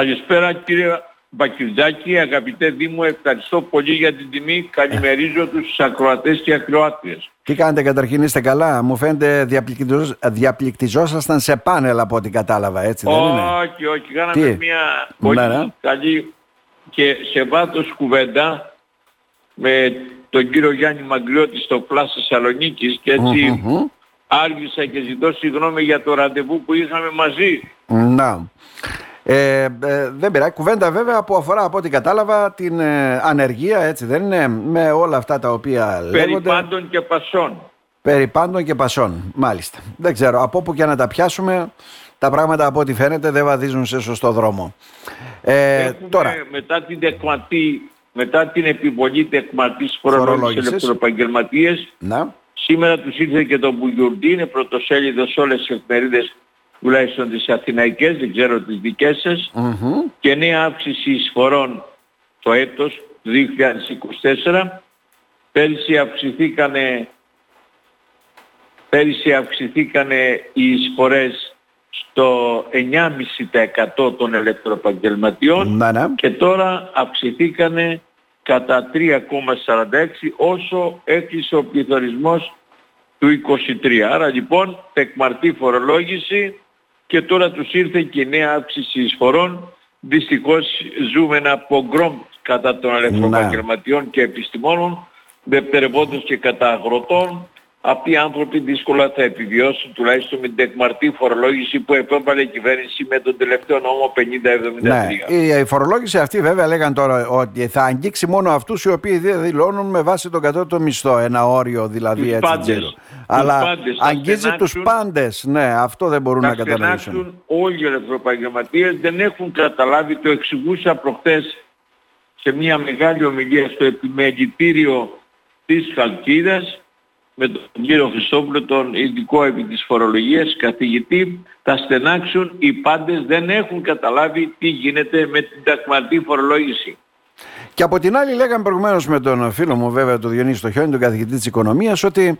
Καλησπέρα κύριε Μπακυρδάκη, αγαπητέ Δήμο, ευχαριστώ πολύ για την τιμή. Καλημερίζω τους ακροατές και ακροάτριες. Τι κάνετε καταρχήν, είστε καλά; Μου φαίνεται διαπληκτιζόσασταν σε πάνελ από ό,τι κατάλαβα, έτσι δεν είναι; Όχι, όχι. Κάναμε μια πολύ ναι, καλή και σε βάθος κουβέντα με τον κύριο Γιάννη Μαγκλιώτη στο Πλάς Θεσσαλονίκης και ετσι άργησα και ζητώ συγγνώμη για το ραντεβού που είχαμε μαζί. Να. Ε, ε, δεν πειράζει. Κουβέντα βέβαια που αφορά από ό,τι κατάλαβα την ε, ανεργία, έτσι δεν είναι, με όλα αυτά τα οποία λέγονται. Περί πάντων και πασών. Περί πάντων και πασών, μάλιστα. Δεν ξέρω, από όπου και να τα πιάσουμε, τα πράγματα από ό,τι φαίνεται δεν βαδίζουν σε σωστό δρόμο. Ε, τώρα, μετά την τεκματή, μετά την επιβολή τεκματής φορολόγησης ελευθεροπαγγελματίες, σήμερα τους ήρθε και το Μπουγιουρντή, είναι πρωτοσέλιδος σε όλες τις εφημερίδες τουλάχιστον τις αθηναϊκές, δεν ξέρω τις δικές σας, και νέα αύξηση εισφορών το έτος 2024. Πέρυσι αυξηθήκανε, πέρυσι αυξηθήκανε οι εισφορές στο 9,5% των ελευθεροπαγγελματιών ναι, ναι. και τώρα αυξηθήκανε κατά 3,46 όσο έκλεισε ο πληθωρισμός του 23. Άρα λοιπόν τεκμαρτή φορολόγηση και τώρα τους ήρθε και νέα αύξηση εισφορών. Δυστυχώς ζούμε ένα πογκρόμ κατά των ελευθεροπαγγελματιών ναι. και επιστημόνων, δευτερευόντως και κατά αγροτών, αυτοί οι άνθρωποι δύσκολα θα επιβιώσουν τουλάχιστον με την τεκμαρτή φορολόγηση που επέβαλε η κυβέρνηση με τον τελευταίο νόμο 50-73. Ναι. Η φορολόγηση αυτή βέβαια λέγαν τώρα ότι θα αγγίξει μόνο αυτούς οι οποίοι δηλώνουν με βάση τον κατώτατο μισθό, ένα όριο δηλαδή τους έτσι πάντες, Αλλά πάντες, αγγίζει τους πάντες, ναι, αυτό δεν μπορούν να κατανοήσουν. Όλοι οι ελευθεροπαγγελματίες δεν έχουν καταλάβει, το εξηγούσα προχθές σε μια μεγάλη ομιλία στο επιμελητήριο της Χαλκίδας με τον κύριο Χριστόπουλο, τον ειδικό επί της φορολογίας, καθηγητή, θα στενάξουν οι πάντες δεν έχουν καταλάβει τι γίνεται με την τακματή φορολόγηση. Και από την άλλη λέγαμε προηγουμένως με τον φίλο μου βέβαια τον Διονύση Στοχιόνι, τον καθηγητή της οικονομίας, ότι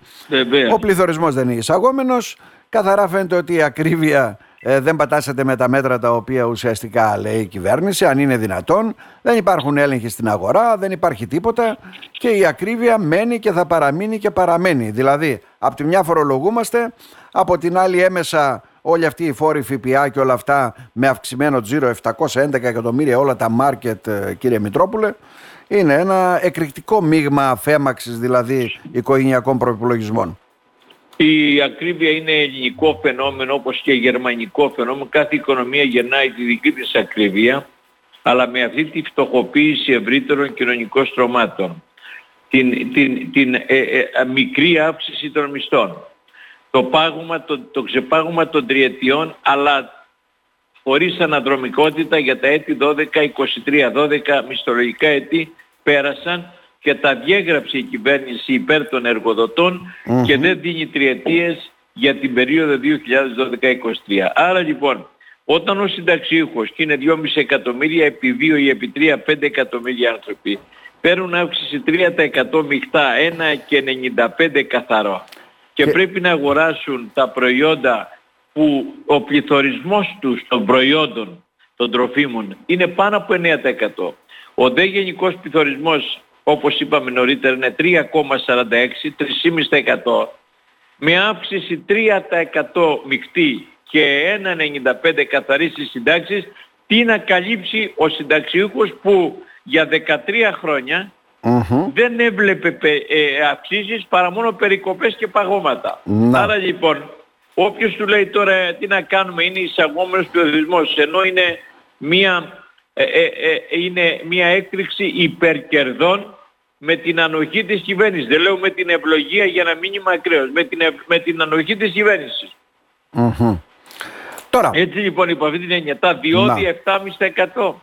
ο πληθωρισμός δεν είναι εισαγόμενος, καθαρά φαίνεται ότι η ακρίβεια ε, δεν πατάσετε με τα μέτρα τα οποία ουσιαστικά λέει η κυβέρνηση, αν είναι δυνατόν. Δεν υπάρχουν έλεγχοι στην αγορά, δεν υπάρχει τίποτα και η ακρίβεια μένει και θα παραμείνει και παραμένει. Δηλαδή, από τη μια φορολογούμαστε, από την άλλη έμεσα όλοι αυτοί οι φόροι ΦΠΑ και όλα αυτά με αυξημένο τζίρο 711 εκατομμύρια όλα τα μάρκετ κύριε Μητρόπουλε είναι ένα εκρηκτικό μείγμα αφέμαξης δηλαδή οικογενειακών προπολογισμών. Η ακρίβεια είναι ελληνικό φαινόμενο όπως και γερμανικό φαινόμενο. Κάθε οικονομία γεννάει τη δική της ακρίβεια, αλλά με αυτή τη φτωχοποίηση ευρύτερων κοινωνικών στρωμάτων. Την, την, την ε, ε, μικρή αύξηση των μισθών. Το, πάγωμα, το, το ξεπάγωμα των τριετιών, αλλά χωρίς αναδρομικότητα για τα έτη 12, 23, 12 μισθολογικά έτη πέρασαν και τα διέγραψε η κυβέρνηση υπέρ των εργοδοτων και δεν δίνει τριετίες για την περίοδο 2012-2023. Άρα λοιπόν, όταν ο συνταξίουχος και είναι 2,5 εκατομμύρια επί 2 ή επί 3, 5 εκατομμύρια άνθρωποι, παίρνουν αύξηση 3% μειχτά, 1 και 95 καθαρό και πρέπει να αγοράσουν τα προϊόντα που ο πληθωρισμός τους των προϊόντων των τροφίμων είναι πάνω από 9%. Ο δε γενικός πληθωρισμός όπως είπαμε νωρίτερα είναι 3,46, 3,5% με αύξηση 3% μεικτή και 1,95 καθαρή στις συντάξεις, τι να καλύψει ο συνταξιούχος που για 13 χρονια δεν έβλεπε ε, αυξήσεις παρά μόνο περικοπές και παγώματα. Άρα λοιπόν, όποιος του λέει τώρα τι να κάνουμε είναι εισαγόμενος πληθωρισμός, ενώ είναι μία, ε, ε, ε, είναι μία έκρηξη υπερκερδών με την ανοχή της κυβέρνησης. Δεν λέω με την ευλογία για να μείνει μακραίος. Με την, με την ανοχή της κυβέρνησης. Τώρα. Έτσι λοιπόν υπό αυτή την έννοια. Τα διόδια 7,5%.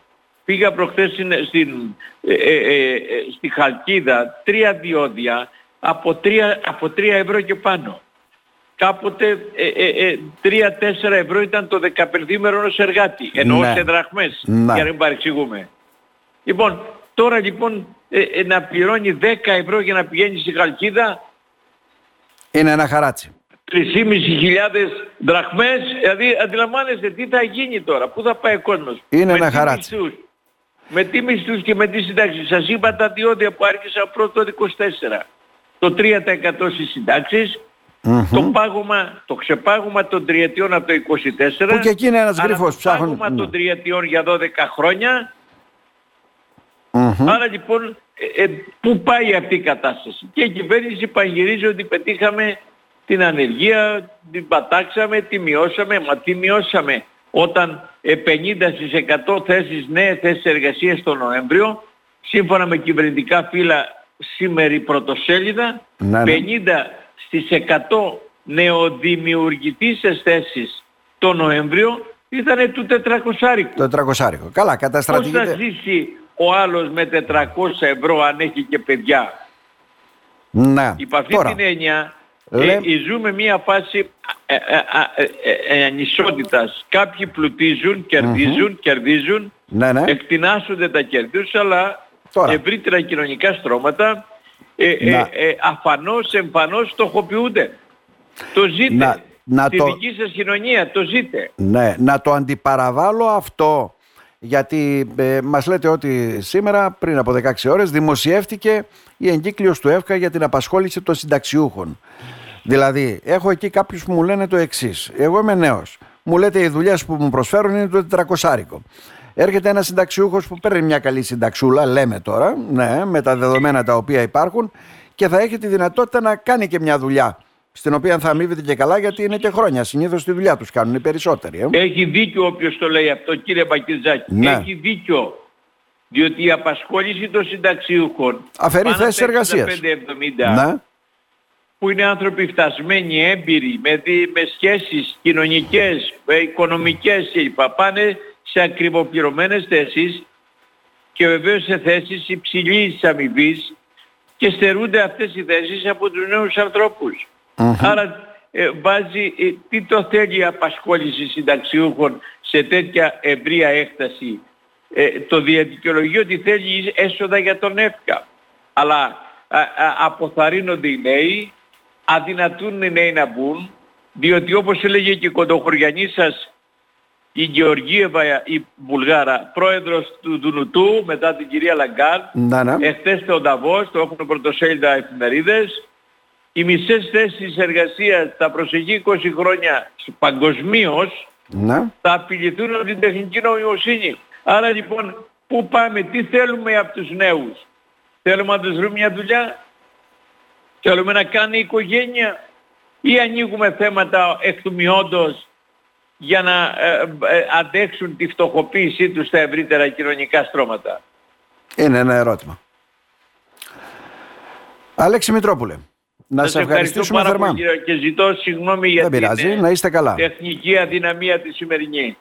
Πήγα προχθές στην, στην, ε, ε, ε, στη Χαλκίδα τρία διόδια από 3, από 3 ευρώ και πάνω. Κάποτε 3-4 ευρώ ήταν το 15 μέρο ενός εργάτη. Ενώ ναι. σε δραχμές, ναι. για να μην παρεξηγούμε. Λοιπόν, τώρα λοιπόν ε, ε, να πληρώνει 10 ευρώ για να πηγαίνει στη Χαλκίδα είναι ένα χαράτσι. 3.500 δραχμές, δηλαδή αντιλαμβάνεστε τι θα γίνει τώρα, πού θα πάει ο κόσμος; Είναι ένα χαράτσι. Με τι μισθούς και με τι συντάξεις; Σας είπα τα διόδια που άρχισα πρώτο το 24. Το 3% στις συντάξεις, το πάγωμα, το ξεπάγωμα των τριετιών από το 24. Που και εκεί είναι ένας γρίφος ψάχνουν. Το πάγωμα των τριετιών για 12 χρόνια. Άρα λοιπόν, ε, ε, πού πάει αυτή η κατάσταση; Και η κυβέρνηση παγυρίζει ότι πετύχαμε την ανεργία, την πατάξαμε, τη μειώσαμε. Μα τι μειώσαμε; Όταν 50% ε, θέσεις, νέες θέσεις εργασίας το Νοέμβριο, σύμφωνα με κυβερνητικά φύλλα σήμερα πρωτοσέλιδα, ναι, 50 ναι. στις 100 νεοδημιουργητήσεις θέσεις το Νοέμβριο ήταν του 400 Το 400 Καλά, καταστρατηγείται. Πώς θα ζήσει ο άλλος με 400 ευρώ αν έχει και παιδιά. Ναι. Υπ' αυτή την έννοια ε, ζούμε μια φάση ε, ε, ανισότητας. Κάποιοι πλουτίζουν, κερδίζουν, ναι, ναι. εκτινάσσονται τα κέρδη αλλά Τώρα. ευρύτερα κοινωνικά στρώματα ε, ε, αφανώς, εμφανώς στοχοποιούνται. Το ζείτε. Να, να Στη το... δική σας κοινωνία το ζείτε. Ναι, να το αντιπαραβάλω αυτό γιατί ε, μας λέτε ότι σήμερα πριν από 16 ώρες δημοσιεύτηκε η εγκύκλειος του ΕΦΚΑ για την απασχόληση των συνταξιούχων. Δηλαδή, έχω εκεί κάποιους που μου λένε το εξής. Εγώ είμαι νέος. Μου λέτε οι δουλειές που μου προσφέρουν είναι το τετρακοσάρικο. Έρχεται ένας συνταξιούχος που παίρνει μια καλή συνταξούλα, λέμε τώρα, ναι, με τα δεδομένα τα οποία υπάρχουν και θα έχει τη δυνατότητα να κάνει και μια δουλειά στην οποία θα αμείβεται και καλά γιατί είναι και χρόνια. Συνήθως τη δουλειά τους κάνουν οι περισσότεροι. Ε. Έχει δίκιο όποιος το λέει αυτό, κύριε Μπακιζάκη. Ναι. Έχει δίκιο. Διότι η απασχόληση των συνταξιούχων αφαιρεί θέσεις εργασίας. Ναι. Που είναι άνθρωποι φτασμένοι, έμπειροι, με, δι, με σχέσεις κοινωνικές, οικονομικές κλπ. Πάνε σε ακριβοπληρωμένες θέσεις και βεβαίως σε θέσεις υψηλής αμοιβής και στερούνται αυτές οι θέσεις από τους νέους ανθρώπους. Άρα ε, βάζει ε, τι το θέλει η απασχόληση συνταξιούχων σε τέτοια ευρία έκταση; Ε, το διαδικαιολογεί ότι θέλει έσοδα για τον ΕΦΚΑ. Αλλά α, αποθαρρύνονται οι νέοι, αδυνατούν οι νέοι να μπουν, διότι όπως έλεγε και η κοντοχωριανή σας η Γεωργίευα, η Βουλγάρα, πρόεδρος του Δουνουτού μετά την κυρία Λαγκάρντ, ναι, ναι. εχθές στο Νταβός, το έχουν πρωτοσέλιδα εφημερίδες, οι μισές θέσεις εργασίας τα προσεχή 20 χρόνια παγκοσμίως ναι. θα απειληθούν από την τεχνητή νοημοσύνη. Άρα λοιπόν πού πάμε, τι θέλουμε από τους νέους; Θέλουμε να τους βρούμε μια δουλειά, θέλουμε να κάνει οικογένεια; Ή ανοίγουμε θέματα εκτουμιόντος για να ε, ε, αντέξουν τη φτωχοποίησή τους στα ευρύτερα κοινωνικά στρώματα; Είναι ένα ερώτημα. Αλέξη Μητρόπουλε. Να σας ευχαριστήσουμε θερμά. Και ζητώ συγγνώμη για την να είστε καλά. τεχνική αδυναμία τη σημερινή.